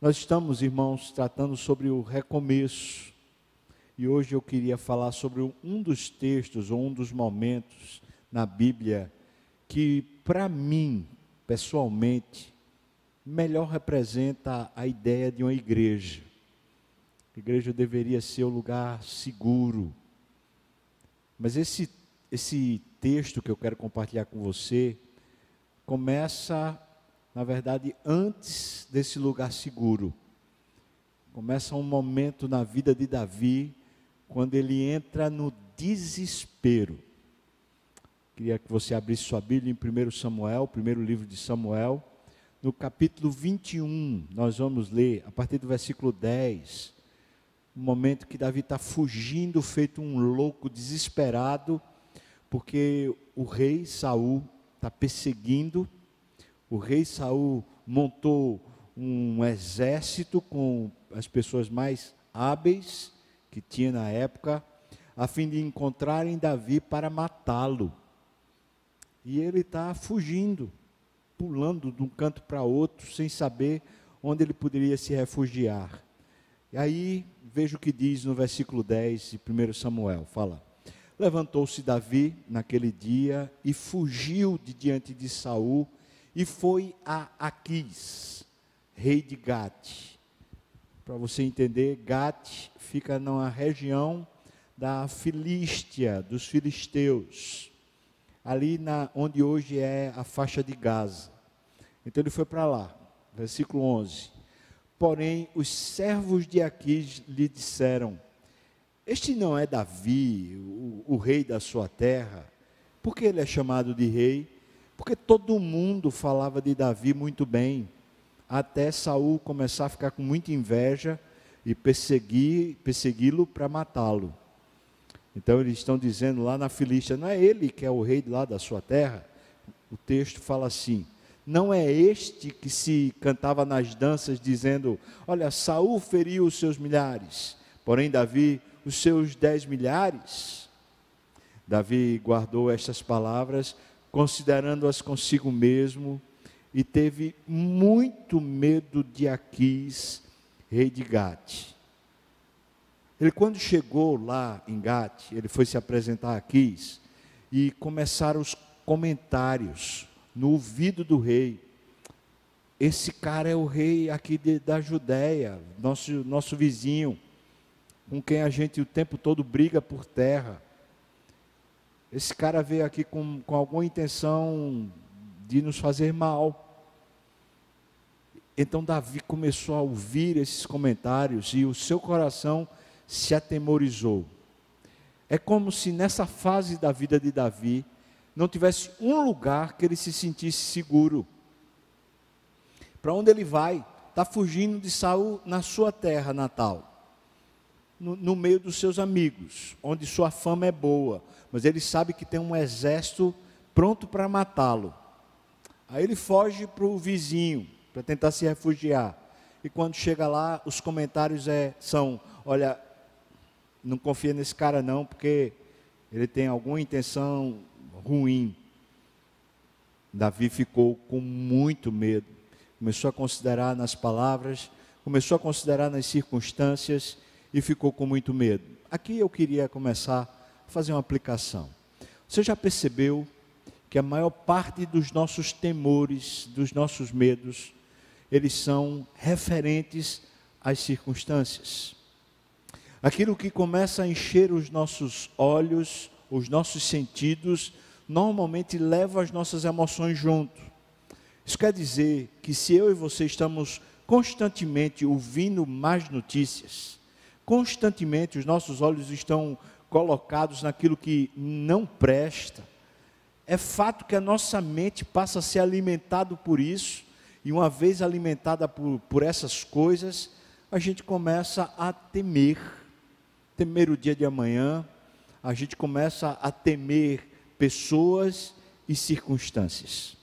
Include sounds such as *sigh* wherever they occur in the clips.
Nós estamos, irmãos, tratando sobre o recomeço. E hoje eu queria falar sobre um dos textos ou um dos momentos na Bíblia que, para mim, pessoalmente, melhor representa a ideia de uma igreja. A igreja deveria ser o um lugar seguro. Mas esse, esse texto que eu quero compartilhar com você começa na verdade, antes desse lugar seguro. Começa um momento na vida de Davi, quando ele entra no desespero. Queria que você abrisse sua Bíblia em 1 Samuel, primeiro livro de Samuel, no capítulo 21, nós vamos ler a partir do versículo 10, o um momento que Davi está fugindo, feito um louco, desesperado, porque o rei Saul está perseguindo o rei Saul montou um exército com as pessoas mais hábeis que tinha na época, a fim de encontrarem Davi para matá-lo. E ele está fugindo, pulando de um canto para outro, sem saber onde ele poderia se refugiar. E aí, veja o que diz no versículo 10 de 1 Samuel: fala. Levantou-se Davi naquele dia e fugiu de diante de Saul e foi a Aquis, rei de Gate. Para você entender, Gate fica numa região da Filístia, dos filisteus, ali na, onde hoje é a faixa de Gaza. Então ele foi para lá, versículo 11. Porém, os servos de Aquis lhe disseram: Este não é Davi, o, o rei da sua terra, porque ele é chamado de rei? Porque todo mundo falava de Davi muito bem, até Saul começar a ficar com muita inveja e perseguir, persegui-lo para matá-lo. Então eles estão dizendo lá na Filístia, não é ele que é o rei lá da sua terra? O texto fala assim: não é este que se cantava nas danças dizendo: Olha, Saul feriu os seus milhares, porém Davi os seus dez milhares. Davi guardou estas palavras considerando-as consigo mesmo, e teve muito medo de Aquis, rei de Gate. Ele, quando chegou lá em Gate, ele foi se apresentar a Aquis, e começaram os comentários no ouvido do rei. Esse cara é o rei aqui de, da Judéia, nosso, nosso vizinho, com quem a gente o tempo todo briga por terra. Esse cara veio aqui com, com alguma intenção de nos fazer mal. Então Davi começou a ouvir esses comentários e o seu coração se atemorizou. É como se nessa fase da vida de Davi não tivesse um lugar que ele se sentisse seguro. Para onde ele vai? Está fugindo de Saul na sua terra natal no, no meio dos seus amigos, onde sua fama é boa, mas ele sabe que tem um exército pronto para matá-lo. Aí ele foge para o vizinho, para tentar se refugiar. E quando chega lá, os comentários é, são: olha, não confia nesse cara não, porque ele tem alguma intenção ruim. Davi ficou com muito medo. Começou a considerar nas palavras, começou a considerar nas circunstâncias e ficou com muito medo. Aqui eu queria começar a fazer uma aplicação. Você já percebeu que a maior parte dos nossos temores, dos nossos medos, eles são referentes às circunstâncias. Aquilo que começa a encher os nossos olhos, os nossos sentidos, normalmente leva as nossas emoções junto. Isso quer dizer que se eu e você estamos constantemente ouvindo mais notícias, constantemente os nossos olhos estão colocados naquilo que não presta. É fato que a nossa mente passa a ser alimentada por isso, e uma vez alimentada por, por essas coisas, a gente começa a temer, temer o dia de amanhã, a gente começa a temer pessoas e circunstâncias.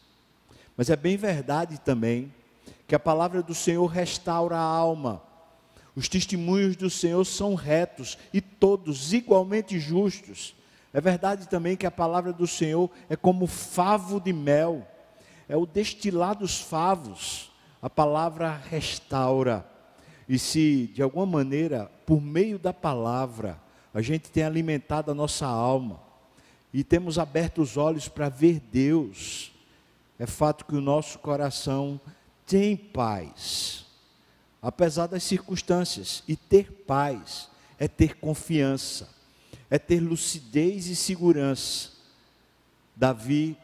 Mas é bem verdade também que a palavra do Senhor restaura a alma, os testemunhos do Senhor são retos e todos igualmente justos. É verdade também que a palavra do Senhor é como favo de mel, é o destilar dos favos. A palavra restaura. E se de alguma maneira, por meio da palavra, a gente tem alimentado a nossa alma e temos aberto os olhos para ver Deus, é fato que o nosso coração tem paz, apesar das circunstâncias, e ter paz é ter confiança, é ter lucidez e segurança. Davi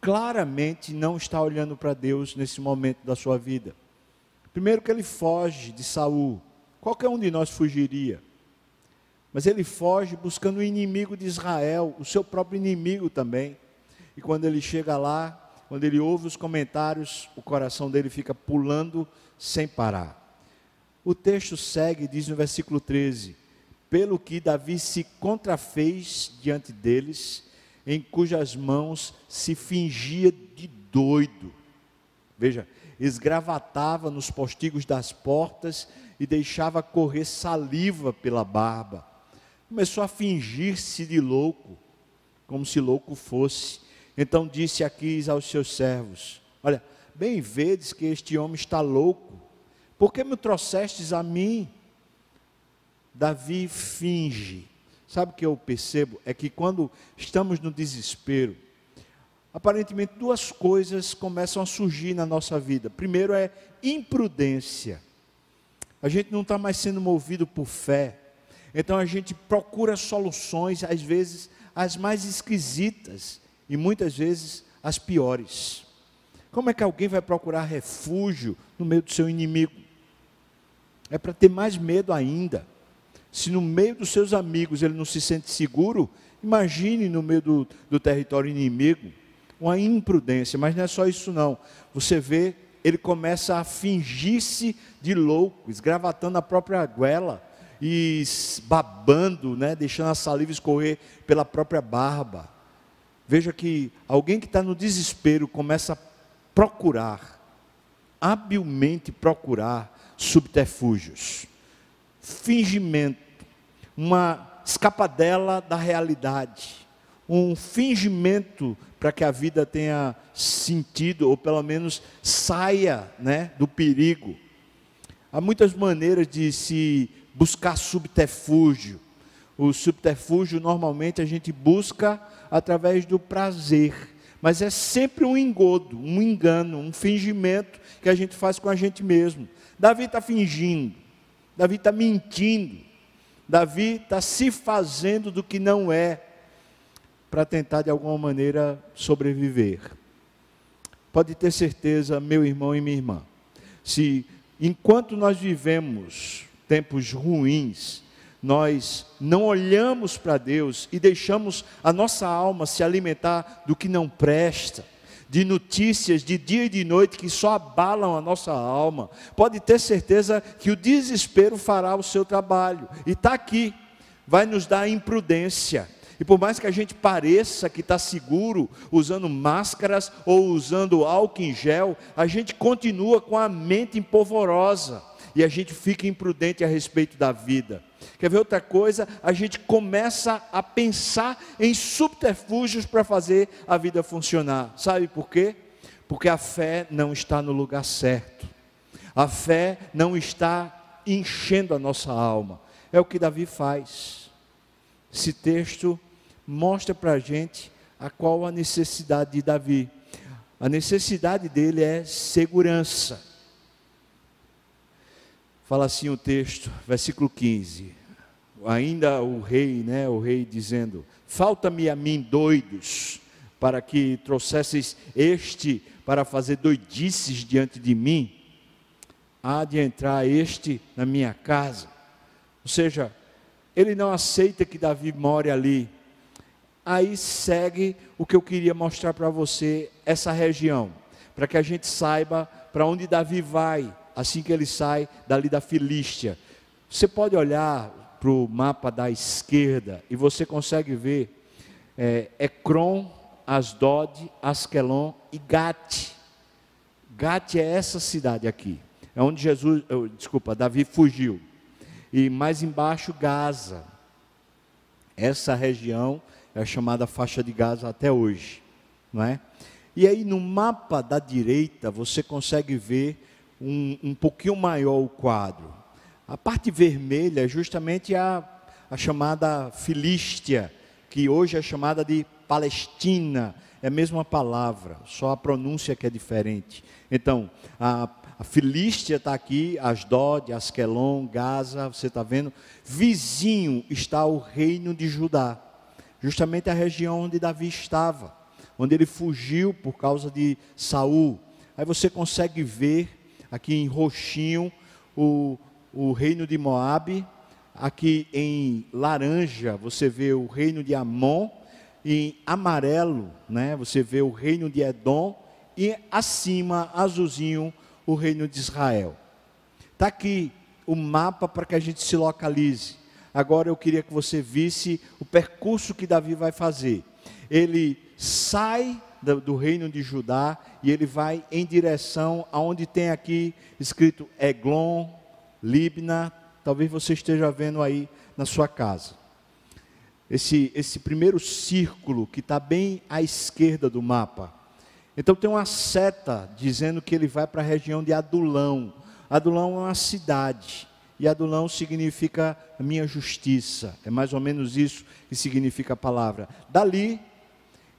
claramente não está olhando para Deus nesse momento da sua vida. Primeiro que ele foge de Saul. Qualquer um de nós fugiria. Mas ele foge buscando o inimigo de Israel, o seu próprio inimigo também. E quando ele chega lá, quando ele ouve os comentários, o coração dele fica pulando sem parar. O texto segue, diz no versículo 13: Pelo que Davi se contrafez diante deles, em cujas mãos se fingia de doido. Veja, esgravatava nos postigos das portas e deixava correr saliva pela barba. Começou a fingir-se de louco, como se louco fosse então disse Aquis aos seus servos: Olha, bem vedes que este homem está louco, por que me trouxestes a mim? Davi finge. Sabe o que eu percebo? É que quando estamos no desespero, aparentemente duas coisas começam a surgir na nossa vida. Primeiro é imprudência. A gente não está mais sendo movido por fé. Então a gente procura soluções, às vezes, as mais esquisitas e muitas vezes as piores. Como é que alguém vai procurar refúgio no meio do seu inimigo? É para ter mais medo ainda. Se no meio dos seus amigos ele não se sente seguro, imagine no meio do, do território inimigo uma imprudência, mas não é só isso não. Você vê, ele começa a fingir-se de louco, esgravatando a própria goela e babando, né, deixando a saliva escorrer pela própria barba. Veja que alguém que está no desespero começa a procurar, habilmente procurar subterfúgios, fingimento, uma escapadela da realidade, um fingimento para que a vida tenha sentido, ou pelo menos saia né, do perigo. Há muitas maneiras de se buscar subterfúgio. O subterfúgio normalmente a gente busca através do prazer. Mas é sempre um engodo, um engano, um fingimento que a gente faz com a gente mesmo. Davi está fingindo, Davi está mentindo, Davi está se fazendo do que não é, para tentar de alguma maneira sobreviver. Pode ter certeza, meu irmão e minha irmã, se enquanto nós vivemos tempos ruins, nós não olhamos para Deus e deixamos a nossa alma se alimentar do que não presta, de notícias de dia e de noite que só abalam a nossa alma, pode ter certeza que o desespero fará o seu trabalho, e está aqui, vai nos dar imprudência. E por mais que a gente pareça que está seguro, usando máscaras ou usando álcool em gel, a gente continua com a mente empolvorosa e a gente fica imprudente a respeito da vida. Quer ver outra coisa? A gente começa a pensar em subterfúgios para fazer a vida funcionar. Sabe por quê? Porque a fé não está no lugar certo. A fé não está enchendo a nossa alma. É o que Davi faz. Esse texto mostra para a gente a qual a necessidade de Davi. A necessidade dele é segurança. Fala assim o texto, versículo 15. Ainda o rei, né, o rei dizendo: Falta-me a mim doidos, para que trouxesses este para fazer doidices diante de mim. Há de entrar este na minha casa. Ou seja, ele não aceita que Davi more ali. Aí segue o que eu queria mostrar para você, essa região, para que a gente saiba para onde Davi vai assim que ele sai dali da Filístia. Você pode olhar para o mapa da esquerda e você consegue ver é, Ecrom, Asdod, Askelon e Gate. Gate é essa cidade aqui. É onde Jesus, desculpa, Davi fugiu. E mais embaixo Gaza. Essa região é chamada faixa de Gaza até hoje, não é? E aí no mapa da direita você consegue ver um, um pouquinho maior o quadro. A parte vermelha é justamente a, a chamada Filístia, que hoje é chamada de Palestina, é a mesma palavra, só a pronúncia que é diferente. Então, a, a Filístia está aqui, Asdod, Asquelon, Gaza, você está vendo? Vizinho está o reino de Judá, justamente a região onde Davi estava, onde ele fugiu por causa de Saul. Aí você consegue ver aqui em roxinho o, o reino de Moabe, aqui em laranja você vê o reino de Amon, em amarelo, né, você vê o reino de Edom e acima, azulzinho, o reino de Israel. Está aqui o mapa para que a gente se localize. Agora eu queria que você visse o percurso que Davi vai fazer. Ele sai do, do reino de Judá e ele vai em direção aonde tem aqui escrito Eglon, Libna. Talvez você esteja vendo aí na sua casa esse, esse primeiro círculo que está bem à esquerda do mapa. Então tem uma seta dizendo que ele vai para a região de Adulão. Adulão é uma cidade. E Adulão significa minha justiça. É mais ou menos isso que significa a palavra. Dali,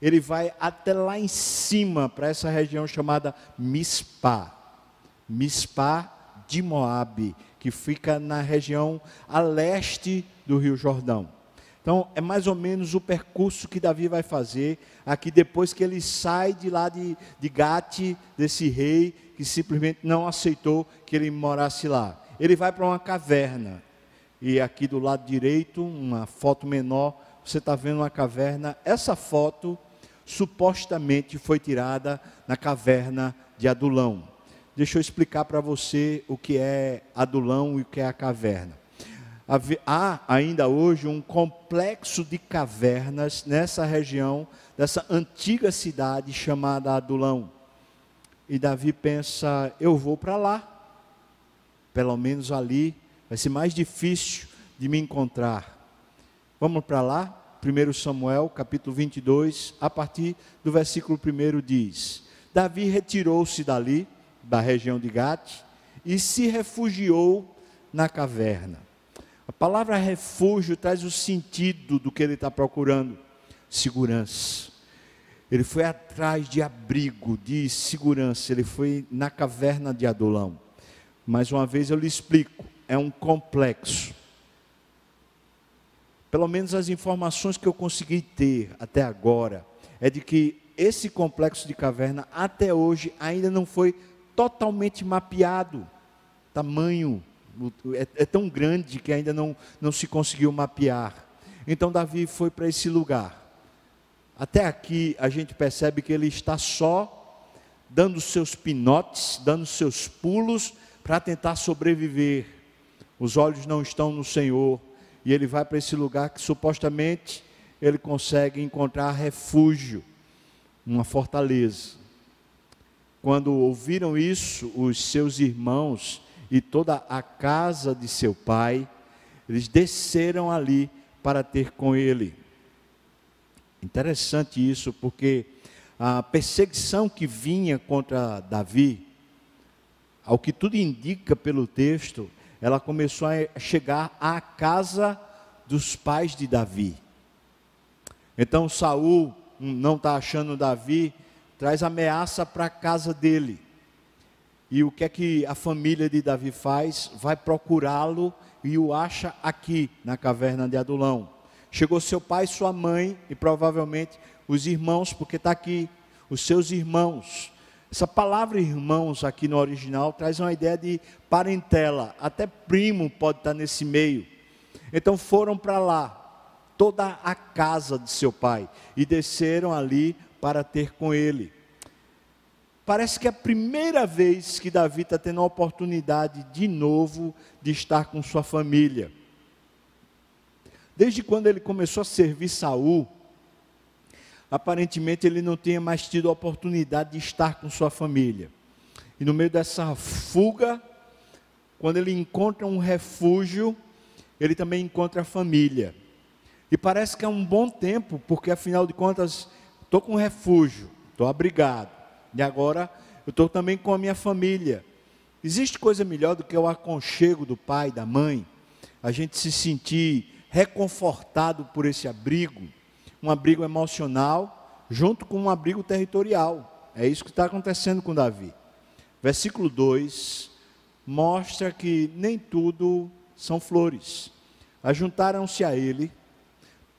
ele vai até lá em cima, para essa região chamada Mispá. Mispá de Moabe, que fica na região a leste do Rio Jordão. Então, é mais ou menos o percurso que Davi vai fazer aqui depois que ele sai de lá de, de Gate, desse rei que simplesmente não aceitou que ele morasse lá. Ele vai para uma caverna. E aqui do lado direito, uma foto menor, você está vendo uma caverna. Essa foto supostamente foi tirada na caverna de Adulão. Deixa eu explicar para você o que é Adulão e o que é a caverna há ainda hoje um complexo de cavernas nessa região, dessa antiga cidade chamada Adulão. E Davi pensa: eu vou para lá, pelo menos ali vai ser mais difícil de me encontrar. Vamos para lá? 1 Samuel, capítulo 22, a partir do versículo 1 diz: Davi retirou-se dali, da região de Gate, e se refugiou na caverna. A palavra refúgio traz o sentido do que ele está procurando: segurança. Ele foi atrás de abrigo, de segurança. Ele foi na caverna de Adulão. Mais uma vez eu lhe explico: é um complexo. Pelo menos as informações que eu consegui ter até agora é de que esse complexo de caverna até hoje ainda não foi totalmente mapeado. Tamanho, é, é tão grande que ainda não, não se conseguiu mapear. Então Davi foi para esse lugar. Até aqui a gente percebe que ele está só dando seus pinotes, dando seus pulos para tentar sobreviver. Os olhos não estão no Senhor e ele vai para esse lugar que supostamente ele consegue encontrar refúgio, uma fortaleza. Quando ouviram isso, os seus irmãos e toda a casa de seu pai, eles desceram ali para ter com ele. Interessante isso, porque a perseguição que vinha contra Davi, ao que tudo indica pelo texto, ela começou a chegar à casa dos pais de Davi. Então Saul não está achando Davi, traz ameaça para a casa dele. E o que é que a família de Davi faz? Vai procurá-lo e o acha aqui, na caverna de Adulão. Chegou seu pai, sua mãe e provavelmente os irmãos, porque está aqui, os seus irmãos. Essa palavra irmãos aqui no original traz uma ideia de parentela, até primo pode estar nesse meio. Então foram para lá, toda a casa de seu pai, e desceram ali para ter com ele parece que é a primeira vez que Davi está tendo a oportunidade de novo de estar com sua família. Desde quando ele começou a servir Saul, aparentemente ele não tinha mais tido a oportunidade de estar com sua família. E no meio dessa fuga, quando ele encontra um refúgio, ele também encontra a família. E parece que é um bom tempo, porque afinal de contas, estou com refúgio, estou abrigado. E agora eu estou também com a minha família. Existe coisa melhor do que o aconchego do pai, da mãe, a gente se sentir reconfortado por esse abrigo, um abrigo emocional, junto com um abrigo territorial. É isso que está acontecendo com Davi. Versículo 2 mostra que nem tudo são flores. Ajuntaram-se a ele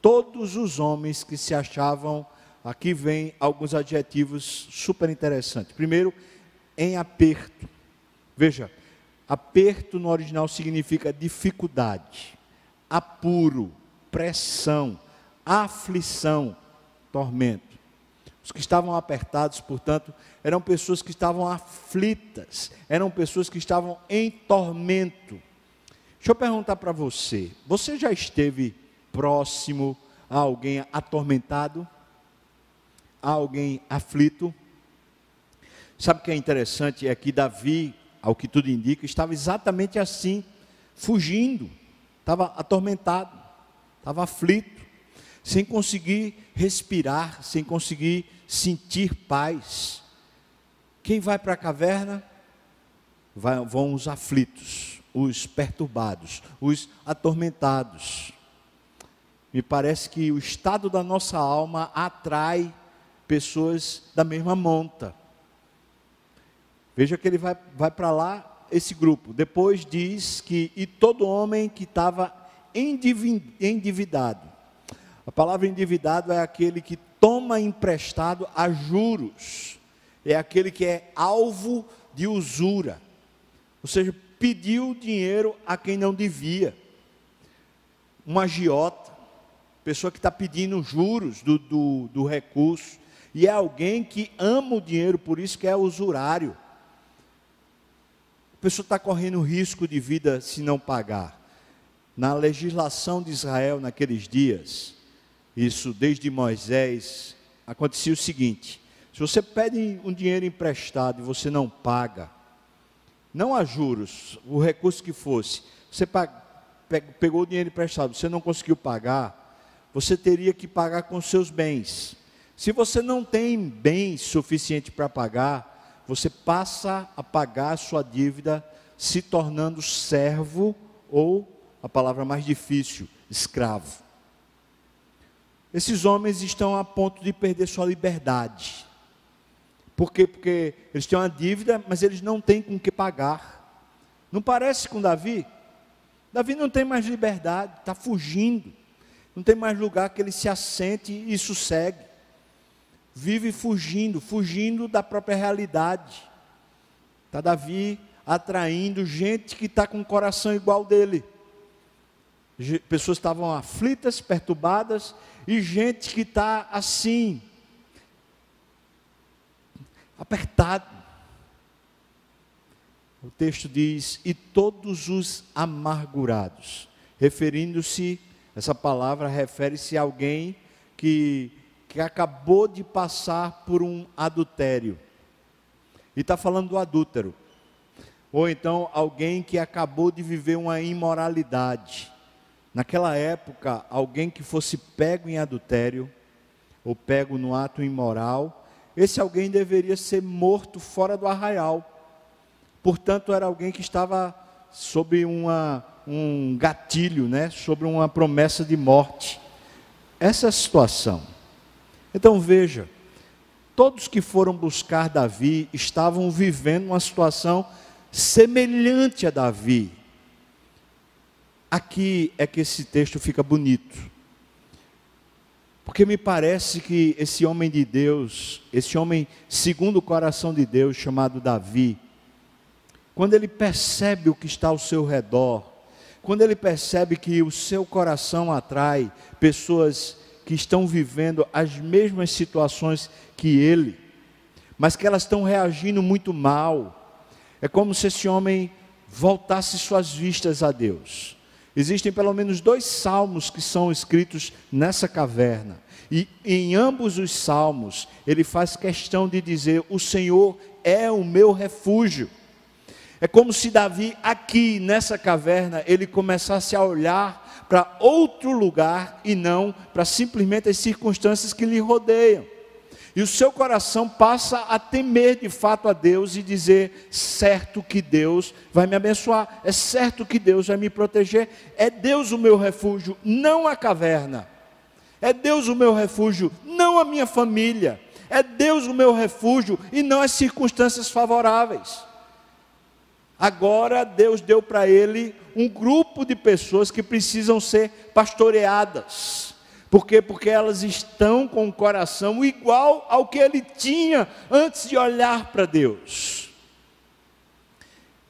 todos os homens que se achavam, aqui vem alguns adjetivos super interessantes. Primeiro, em aperto. Veja, aperto no original significa dificuldade, apuro, pressão, aflição, tormento. Os que estavam apertados, portanto, eram pessoas que estavam aflitas, eram pessoas que estavam em tormento. Deixa eu perguntar para você: você já esteve próximo a alguém atormentado? A alguém aflito? Sabe o que é interessante? É que Davi, ao que tudo indica, estava exatamente assim, fugindo, estava atormentado, estava aflito, sem conseguir respirar, sem conseguir sentir paz. Quem vai para a caverna? Vão os aflitos os perturbados, os atormentados. Me parece que o estado da nossa alma atrai pessoas da mesma monta. Veja que ele vai, vai para lá, esse grupo. Depois diz que, e todo homem que estava endividado. A palavra endividado é aquele que toma emprestado a juros, é aquele que é alvo de usura. Ou seja, pediu dinheiro a quem não devia. Um agiota, pessoa que está pedindo juros do, do, do recurso, e é alguém que ama o dinheiro, por isso que é usurário. A pessoa está correndo risco de vida se não pagar. Na legislação de Israel naqueles dias, isso desde Moisés, acontecia o seguinte: se você pede um dinheiro emprestado e você não paga, não há juros, o recurso que fosse, você pegou o dinheiro emprestado, você não conseguiu pagar, você teria que pagar com seus bens. Se você não tem bens suficiente para pagar, você passa a pagar a sua dívida se tornando servo ou, a palavra mais difícil, escravo. Esses homens estão a ponto de perder sua liberdade. Por quê? Porque eles têm uma dívida, mas eles não têm com que pagar. Não parece com Davi? Davi não tem mais liberdade, está fugindo. Não tem mais lugar que ele se assente e sossegue. Vive fugindo, fugindo da própria realidade. Está Davi atraindo gente que está com o coração igual dele. Pessoas estavam aflitas, perturbadas, e gente que está assim, apertado. O texto diz: e todos os amargurados, referindo-se, essa palavra refere-se a alguém que, que acabou de passar por um adultério. E está falando do adúltero. Ou então alguém que acabou de viver uma imoralidade. Naquela época, alguém que fosse pego em adultério, ou pego no ato imoral, esse alguém deveria ser morto fora do arraial. Portanto, era alguém que estava sob uma, um gatilho, né? sobre uma promessa de morte. Essa é a situação. Então veja, todos que foram buscar Davi estavam vivendo uma situação semelhante a Davi. Aqui é que esse texto fica bonito. Porque me parece que esse homem de Deus, esse homem segundo o coração de Deus, chamado Davi, quando ele percebe o que está ao seu redor, quando ele percebe que o seu coração atrai pessoas que estão vivendo as mesmas situações que ele, mas que elas estão reagindo muito mal, é como se esse homem voltasse suas vistas a Deus. Existem pelo menos dois salmos que são escritos nessa caverna. E em ambos os salmos, ele faz questão de dizer: O Senhor é o meu refúgio. É como se Davi, aqui nessa caverna, ele começasse a olhar para outro lugar e não para simplesmente as circunstâncias que lhe rodeiam. E o seu coração passa a temer de fato a Deus e dizer: certo que Deus vai me abençoar, é certo que Deus vai me proteger, é Deus o meu refúgio, não a caverna, é Deus o meu refúgio, não a minha família, é Deus o meu refúgio e não as circunstâncias favoráveis. Agora Deus deu para ele um grupo de pessoas que precisam ser pastoreadas. Por quê? Porque elas estão com o coração igual ao que ele tinha antes de olhar para Deus.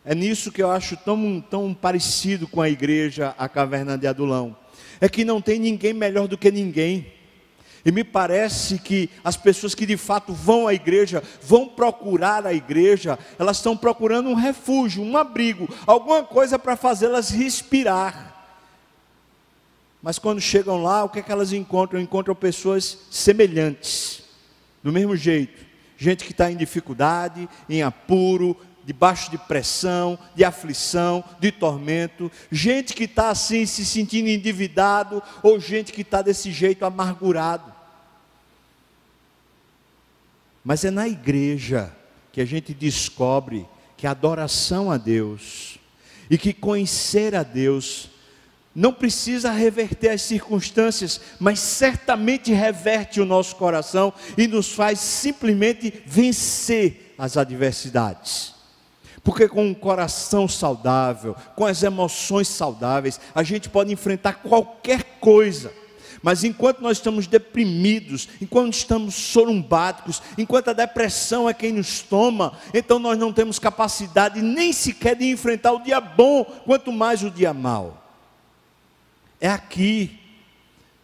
É nisso que eu acho tão, tão parecido com a igreja, a caverna de Adulão. É que não tem ninguém melhor do que ninguém. E me parece que as pessoas que de fato vão à igreja, vão procurar a igreja, elas estão procurando um refúgio, um abrigo, alguma coisa para fazê-las respirar. Mas quando chegam lá, o que é que elas encontram? Encontram pessoas semelhantes, do mesmo jeito. Gente que está em dificuldade, em apuro, debaixo de pressão, de aflição, de tormento, gente que está assim se sentindo endividado, ou gente que está desse jeito amargurado. Mas é na igreja que a gente descobre que a adoração a Deus e que conhecer a Deus não precisa reverter as circunstâncias, mas certamente reverte o nosso coração e nos faz simplesmente vencer as adversidades. Porque com um coração saudável, com as emoções saudáveis, a gente pode enfrentar qualquer coisa. Mas enquanto nós estamos deprimidos, enquanto estamos sorumbáticos, enquanto a depressão é quem nos toma, então nós não temos capacidade nem sequer de enfrentar o dia bom, quanto mais o dia mau. É aqui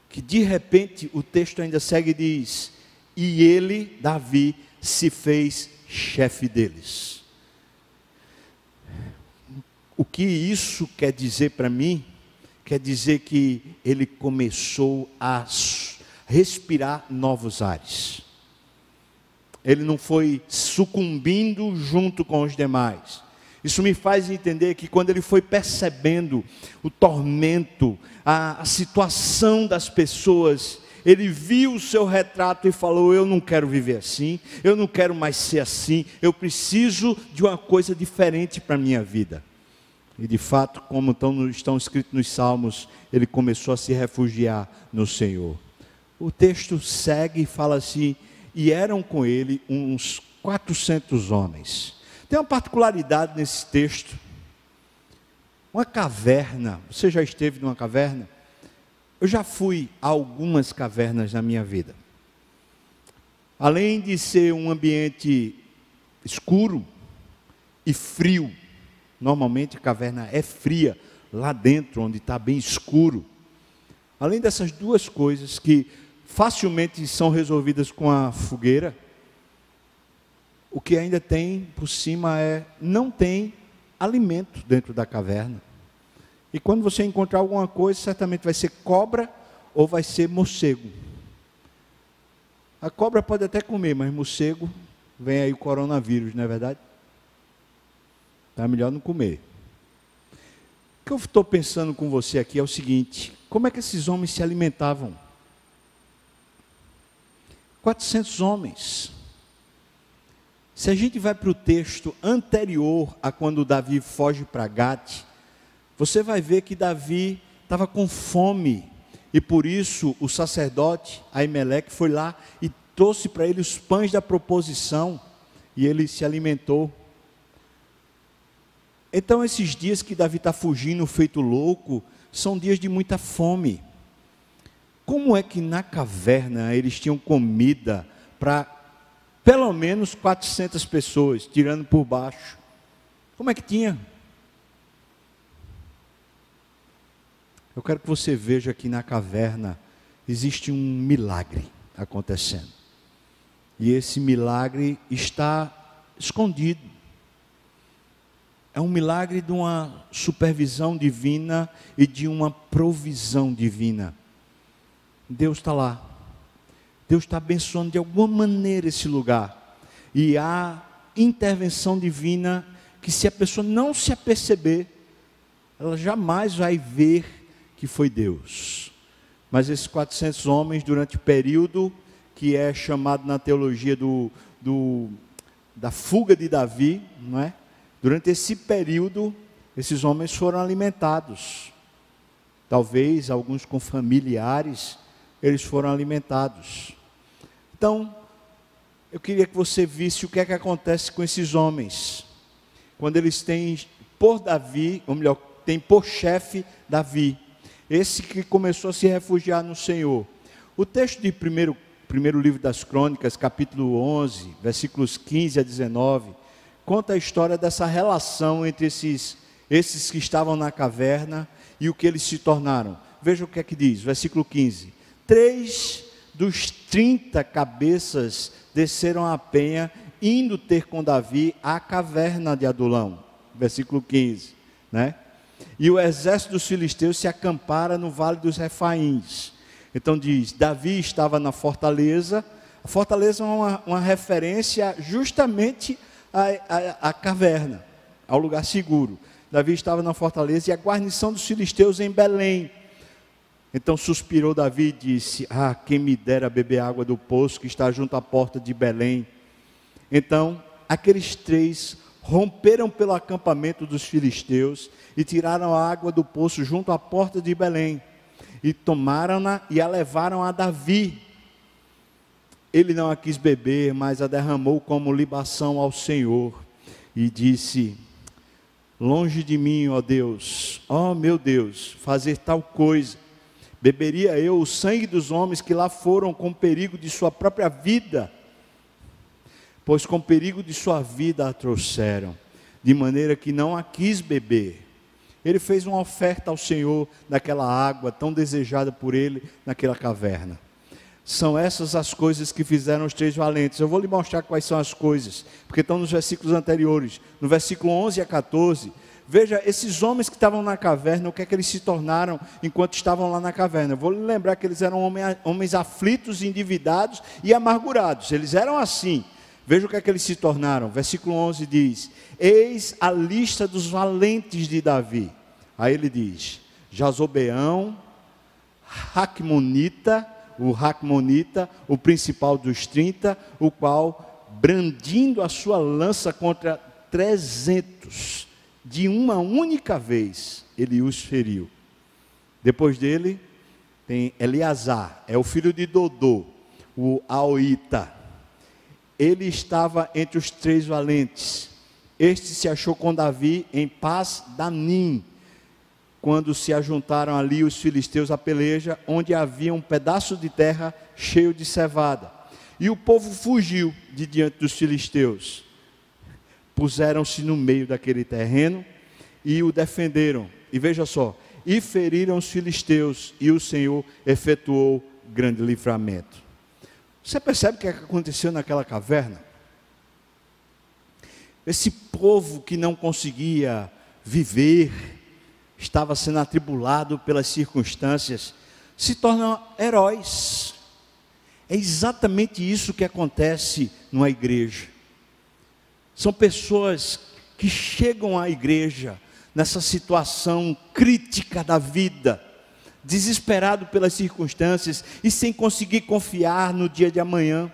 que de repente o texto ainda segue e diz: E ele, Davi, se fez chefe deles. O que isso quer dizer para mim? Quer dizer que ele começou a respirar novos ares. Ele não foi sucumbindo junto com os demais. Isso me faz entender que quando ele foi percebendo o tormento, a, a situação das pessoas, ele viu o seu retrato e falou: Eu não quero viver assim, eu não quero mais ser assim, eu preciso de uma coisa diferente para a minha vida. E de fato, como estão, estão escritos nos Salmos, ele começou a se refugiar no Senhor. O texto segue e fala assim: e eram com ele uns 400 homens. Tem uma particularidade nesse texto. Uma caverna. Você já esteve numa caverna? Eu já fui a algumas cavernas na minha vida. Além de ser um ambiente escuro e frio, Normalmente a caverna é fria, lá dentro, onde está bem escuro. Além dessas duas coisas que facilmente são resolvidas com a fogueira, o que ainda tem por cima é não tem alimento dentro da caverna. E quando você encontrar alguma coisa, certamente vai ser cobra ou vai ser morcego. A cobra pode até comer, mas morcego vem aí o coronavírus, não é verdade? É melhor não comer. O que eu estou pensando com você aqui é o seguinte: como é que esses homens se alimentavam? 400 homens. Se a gente vai para o texto anterior a quando Davi foge para Gate, você vai ver que Davi estava com fome e por isso o sacerdote Aimeleque foi lá e trouxe para ele os pães da proposição e ele se alimentou. Então, esses dias que Davi está fugindo, feito louco, são dias de muita fome. Como é que na caverna eles tinham comida para pelo menos 400 pessoas, tirando por baixo? Como é que tinha? Eu quero que você veja que na caverna existe um milagre acontecendo. E esse milagre está escondido é um milagre de uma supervisão divina e de uma provisão divina. Deus está lá. Deus está abençoando de alguma maneira esse lugar. E há intervenção divina que, se a pessoa não se aperceber, ela jamais vai ver que foi Deus. Mas esses 400 homens, durante o período que é chamado na teologia do, do, da fuga de Davi, não é? Durante esse período, esses homens foram alimentados. Talvez alguns com familiares, eles foram alimentados. Então, eu queria que você visse o que é que acontece com esses homens. Quando eles têm por Davi, ou melhor, tem por chefe Davi, esse que começou a se refugiar no Senhor. O texto de primeiro, primeiro livro das Crônicas, capítulo 11, versículos 15 a 19, conta a história dessa relação entre esses, esses que estavam na caverna e o que eles se tornaram. Veja o que é que diz, versículo 15: Três dos 30 cabeças desceram a penha, indo ter com Davi à caverna de Adulão. Versículo 15, né? E o exército dos filisteus se acampara no vale dos Refaíns. Então diz: Davi estava na fortaleza. A fortaleza é uma, uma referência justamente à caverna, ao lugar seguro. Davi estava na fortaleza e a guarnição dos filisteus em Belém. Então suspirou Davi e disse: Ah, quem me dera beber água do poço que está junto à porta de Belém. Então, aqueles três romperam pelo acampamento dos filisteus e tiraram a água do poço junto à porta de Belém. E tomaram-na e a levaram a Davi. Ele não a quis beber, mas a derramou como libação ao Senhor. E disse: Longe de mim, ó Deus, ó meu Deus, fazer tal coisa Beberia eu o sangue dos homens que lá foram com perigo de sua própria vida? Pois com perigo de sua vida a trouxeram, de maneira que não a quis beber. Ele fez uma oferta ao Senhor daquela água tão desejada por ele naquela caverna. São essas as coisas que fizeram os três valentes. Eu vou lhe mostrar quais são as coisas, porque estão nos versículos anteriores. No versículo 11 a 14, Veja, esses homens que estavam na caverna, o que é que eles se tornaram enquanto estavam lá na caverna? Eu vou lhe lembrar que eles eram homens, aflitos, endividados e amargurados. Eles eram assim. Veja o que é que eles se tornaram. Versículo 11 diz: Eis a lista dos valentes de Davi. Aí ele diz: Jazobeão, Hakmonita, o Hakmonita, o principal dos 30, o qual, brandindo a sua lança contra trezentos, de uma única vez ele os feriu. Depois dele tem Eleazar, é o filho de Dodô, o Aoita. Ele estava entre os três valentes. Este se achou com Davi em paz Danim, quando se ajuntaram ali os filisteus à peleja, onde havia um pedaço de terra cheio de cevada. E o povo fugiu de diante dos filisteus puseram-se no meio daquele terreno e o defenderam. E veja só, e feriram os filisteus, e o Senhor efetuou grande livramento. Você percebe o que aconteceu naquela caverna? Esse povo que não conseguia viver, estava sendo atribulado pelas circunstâncias, se tornam heróis. É exatamente isso que acontece numa igreja. São pessoas que chegam à igreja nessa situação crítica da vida, desesperado pelas circunstâncias e sem conseguir confiar no dia de amanhã.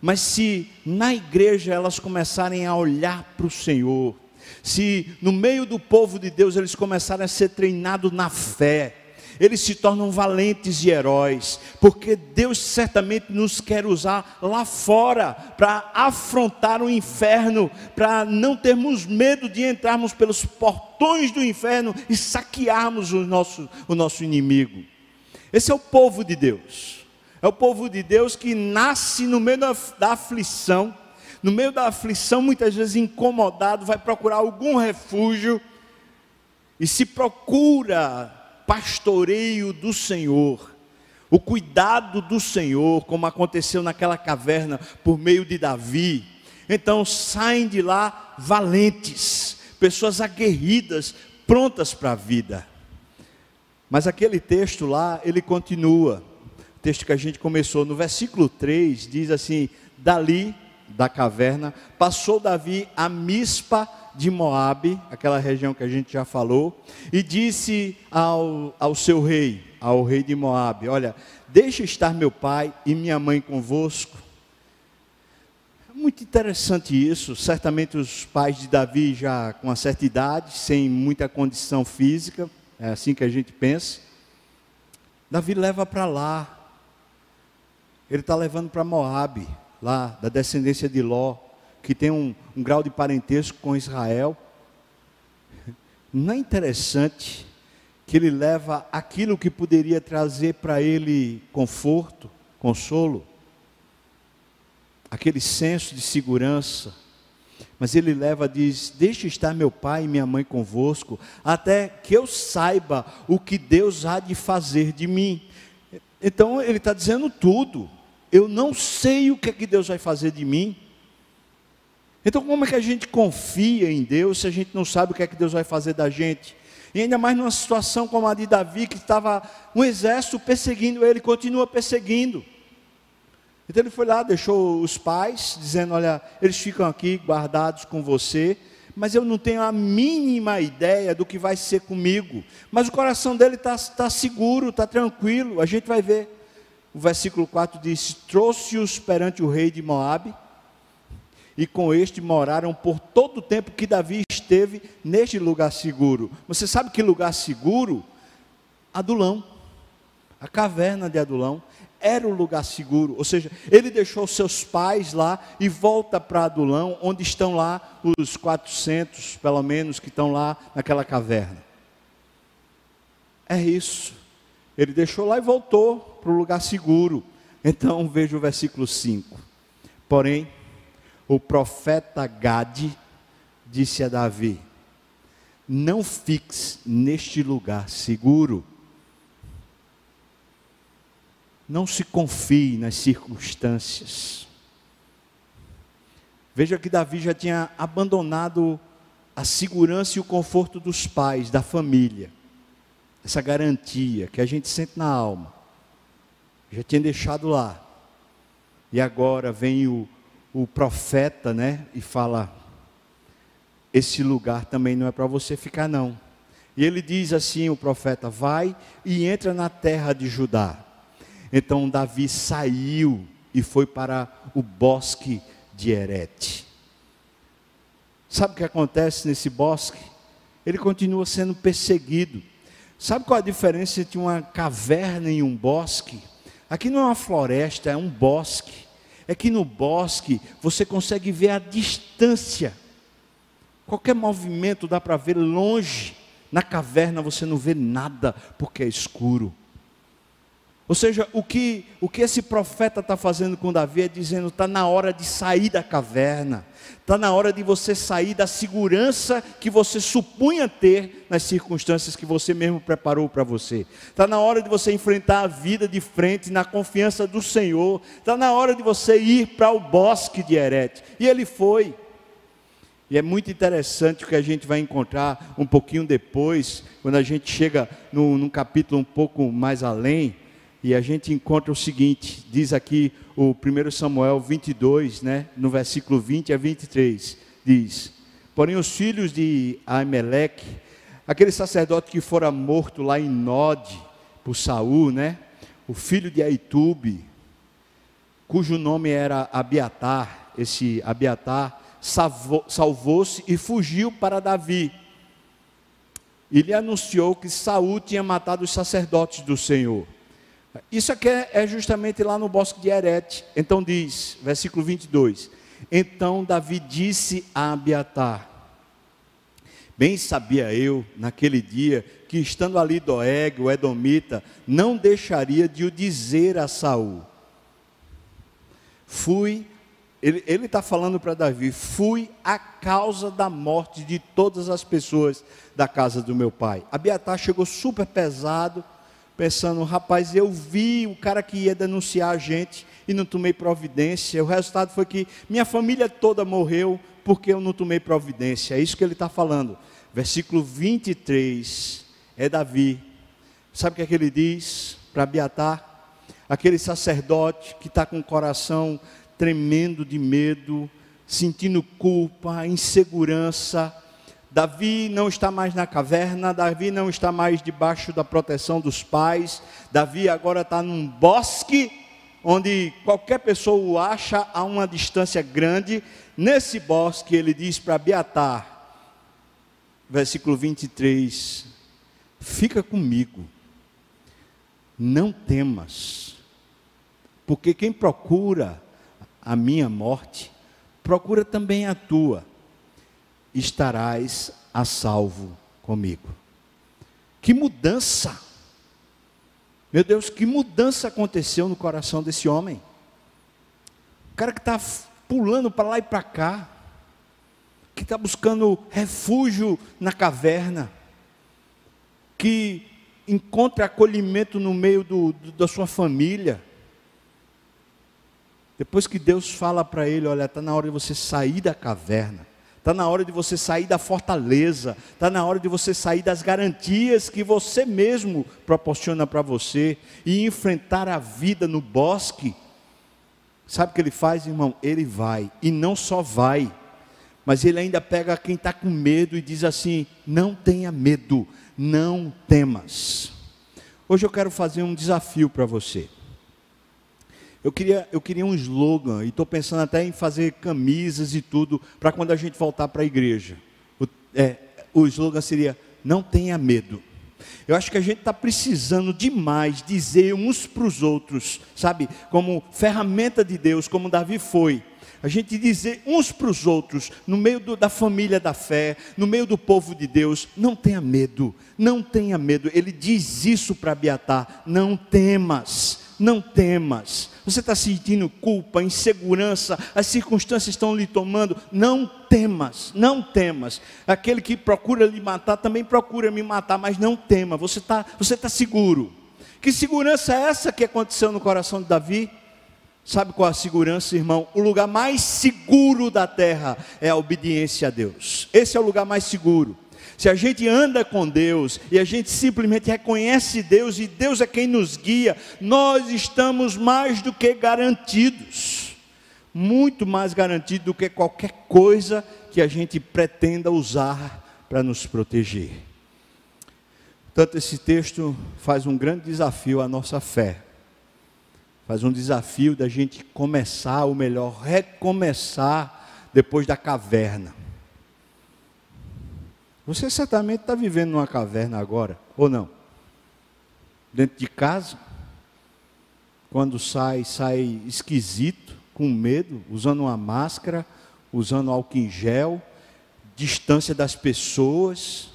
Mas se na igreja elas começarem a olhar para o Senhor, se no meio do povo de Deus eles começarem a ser treinados na fé, eles se tornam valentes e heróis, porque Deus certamente nos quer usar lá fora para afrontar o inferno, para não termos medo de entrarmos pelos portões do inferno e saquearmos o nosso, o nosso inimigo. Esse é o povo de Deus, é o povo de Deus que nasce no meio da, aflição, no meio da aflição, muitas vezes incomodado, vai procurar algum refúgio, e se procura pastoreio do Senhor, o cuidado do Senhor, como aconteceu naquela caverna por meio de Davi. Então saem de lá valentes, pessoas aguerridas, prontas para a vida. Mas aquele texto lá, ele continua. O texto que a gente começou no versículo 3 diz assim: Dali da caverna passou Davi a Mispa de Moabe, aquela região que a gente já falou, e disse ao, ao seu rei: ao rei de Moabe: Olha, deixa estar meu pai e minha mãe convosco. Muito interessante isso. Certamente os pais de Davi já com uma certa idade, sem muita condição física, é assim que a gente pensa. Davi leva para lá. Ele está levando para Moabe, lá da descendência de Ló, que tem um, um grau de parentesco com Israel. *laughs* Não é interessante que ele leva aquilo que poderia trazer para ele conforto, consolo, aquele senso de segurança, mas ele leva, diz: Deixe estar meu pai e minha mãe convosco, até que eu saiba o que Deus há de fazer de mim. Então ele está dizendo tudo. Eu não sei o que é que Deus vai fazer de mim. Então, como é que a gente confia em Deus se a gente não sabe o que é que Deus vai fazer da gente? E ainda mais numa situação como a de Davi, que estava um exército perseguindo ele, continua perseguindo. Então ele foi lá, deixou os pais, dizendo: Olha, eles ficam aqui guardados com você, mas eu não tenho a mínima ideia do que vai ser comigo. Mas o coração dele está tá seguro, está tranquilo, a gente vai ver. O versículo 4 diz: Trouxe-os perante o rei de Moabe, e com este moraram por todo o tempo que Davi esteve neste lugar seguro. Você sabe que lugar seguro? Adulão. A caverna de Adulão era o lugar seguro, ou seja, ele deixou seus pais lá e volta para Adulão, onde estão lá os 400, pelo menos, que estão lá naquela caverna. É isso. Ele deixou lá e voltou para o lugar seguro. Então veja o versículo 5. Porém, o profeta Gade disse a Davi: Não fixe neste lugar seguro. Não se confie nas circunstâncias. Veja que Davi já tinha abandonado a segurança e o conforto dos pais, da família. Essa garantia que a gente sente na alma. Já tinha deixado lá. E agora vem o o profeta, né, e fala: esse lugar também não é para você ficar não. E ele diz assim, o profeta: vai e entra na terra de Judá. Então Davi saiu e foi para o bosque de Herete. Sabe o que acontece nesse bosque? Ele continua sendo perseguido. Sabe qual a diferença entre uma caverna e um bosque? Aqui não é uma floresta, é um bosque é que no bosque você consegue ver a distância. Qualquer movimento dá para ver longe. Na caverna você não vê nada porque é escuro. Ou seja, o que, o que esse profeta está fazendo com Davi é dizendo: está na hora de sair da caverna, está na hora de você sair da segurança que você supunha ter nas circunstâncias que você mesmo preparou para você, está na hora de você enfrentar a vida de frente na confiança do Senhor, está na hora de você ir para o bosque de Herete, e ele foi. E é muito interessante o que a gente vai encontrar um pouquinho depois, quando a gente chega no, num capítulo um pouco mais além e a gente encontra o seguinte, diz aqui o 1 Samuel 22, né, no versículo 20 a 23, diz: Porém os filhos de Aimeleque, aquele sacerdote que fora morto lá em Nod por Saul, né, o filho de Aitube, cujo nome era Abiatar, esse Abiatar salvou-se e fugiu para Davi. E lhe anunciou que Saul tinha matado os sacerdotes do Senhor. Isso aqui é, é justamente lá no bosque de Herete. Então diz, versículo 22. Então Davi disse a Abiatar: Bem sabia eu, naquele dia, que estando ali Doeg, o Edomita, não deixaria de o dizer a Saul. Fui, ele está falando para Davi, fui a causa da morte de todas as pessoas da casa do meu pai. Abiatar chegou super pesado, pensando, rapaz, eu vi o cara que ia denunciar a gente e não tomei providência. O resultado foi que minha família toda morreu porque eu não tomei providência. É isso que ele está falando. Versículo 23 é Davi. Sabe o que é que ele diz para Abiatar? Aquele sacerdote que está com o coração tremendo de medo, sentindo culpa, insegurança, Davi não está mais na caverna, Davi não está mais debaixo da proteção dos pais, Davi agora está num bosque, onde qualquer pessoa o acha a uma distância grande. Nesse bosque, ele diz para Abiatar, versículo 23, fica comigo, não temas, porque quem procura a minha morte, procura também a tua, estarás a salvo comigo. Que mudança! Meu Deus, que mudança aconteceu no coração desse homem. O cara que está pulando para lá e para cá, que está buscando refúgio na caverna, que encontra acolhimento no meio do, do, da sua família. Depois que Deus fala para ele: Olha, está na hora de você sair da caverna, está na hora de você sair da fortaleza, está na hora de você sair das garantias que você mesmo proporciona para você e enfrentar a vida no bosque. Sabe o que ele faz, irmão? Ele vai, e não só vai, mas ele ainda pega quem está com medo e diz assim: Não tenha medo, não temas. Hoje eu quero fazer um desafio para você. Eu queria, eu queria um slogan, e estou pensando até em fazer camisas e tudo, para quando a gente voltar para a igreja. O, é, o slogan seria: Não tenha medo. Eu acho que a gente está precisando demais dizer uns para os outros, sabe, como ferramenta de Deus, como Davi foi a gente dizer uns para os outros, no meio do, da família da fé, no meio do povo de Deus, não tenha medo, não tenha medo. Ele diz isso para Abiatar: não temas, não temas. Você está sentindo culpa, insegurança, as circunstâncias estão lhe tomando, não temas, não temas. Aquele que procura lhe matar também procura me matar, mas não tema, você está você tá seguro. Que segurança é essa que aconteceu no coração de Davi? Sabe qual a segurança, irmão? O lugar mais seguro da terra é a obediência a Deus. Esse é o lugar mais seguro. Se a gente anda com Deus e a gente simplesmente reconhece Deus e Deus é quem nos guia, nós estamos mais do que garantidos. Muito mais garantido do que qualquer coisa que a gente pretenda usar para nos proteger. Tanto esse texto faz um grande desafio à nossa fé faz um desafio da gente começar, ou melhor, recomeçar depois da caverna. Você certamente está vivendo numa caverna agora, ou não? Dentro de casa, quando sai, sai esquisito, com medo, usando uma máscara, usando álcool em gel, distância das pessoas.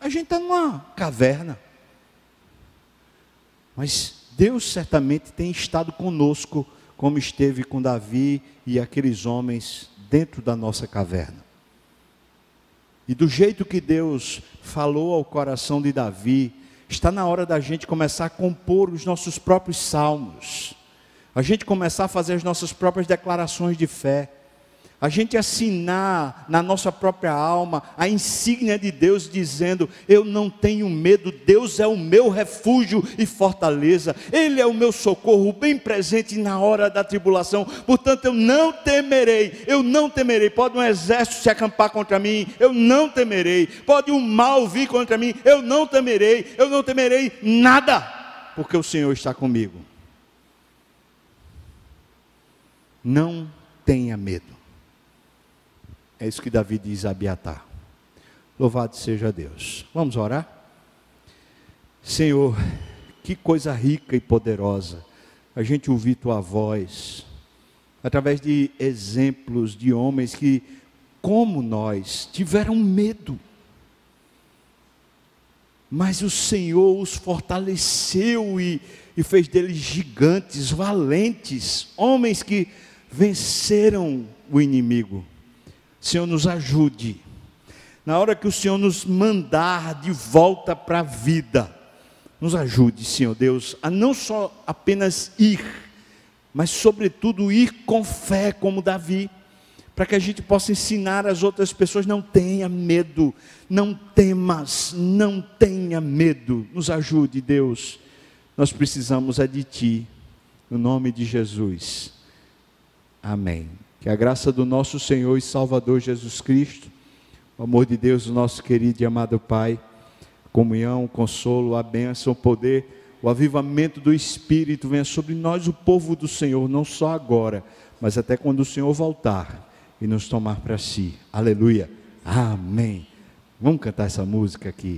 A gente está numa caverna. Mas Deus certamente tem estado conosco, como esteve com Davi e aqueles homens dentro da nossa caverna. E do jeito que Deus falou ao coração de Davi, está na hora da gente começar a compor os nossos próprios salmos, a gente começar a fazer as nossas próprias declarações de fé a gente assinar na nossa própria alma a insígnia de Deus, dizendo: Eu não tenho medo, Deus é o meu refúgio e fortaleza, Ele é o meu socorro, bem presente na hora da tribulação, portanto eu não temerei, eu não temerei. Pode um exército se acampar contra mim, eu não temerei, pode um mal vir contra mim, eu não temerei, eu não temerei nada, porque o Senhor está comigo. Não tenha medo. É isso que Davi diz a Abiatar. Louvado seja Deus. Vamos orar? Senhor, que coisa rica e poderosa a gente ouvir tua voz, através de exemplos de homens que, como nós, tiveram medo, mas o Senhor os fortaleceu e, e fez deles gigantes, valentes, homens que venceram o inimigo. Senhor, nos ajude. Na hora que o Senhor nos mandar de volta para a vida, nos ajude, Senhor Deus, a não só apenas ir, mas sobretudo ir com fé, como Davi, para que a gente possa ensinar as outras pessoas: não tenha medo, não temas, não tenha medo. Nos ajude, Deus. Nós precisamos é de Ti, no nome de Jesus. Amém. Que a graça do nosso Senhor e Salvador Jesus Cristo, O amor de Deus, nosso querido e amado Pai, comunhão, consolo, a bênção, o poder, o avivamento do Espírito venha sobre nós, o povo do Senhor, não só agora, mas até quando o Senhor voltar e nos tomar para si. Aleluia. Amém. Vamos cantar essa música aqui.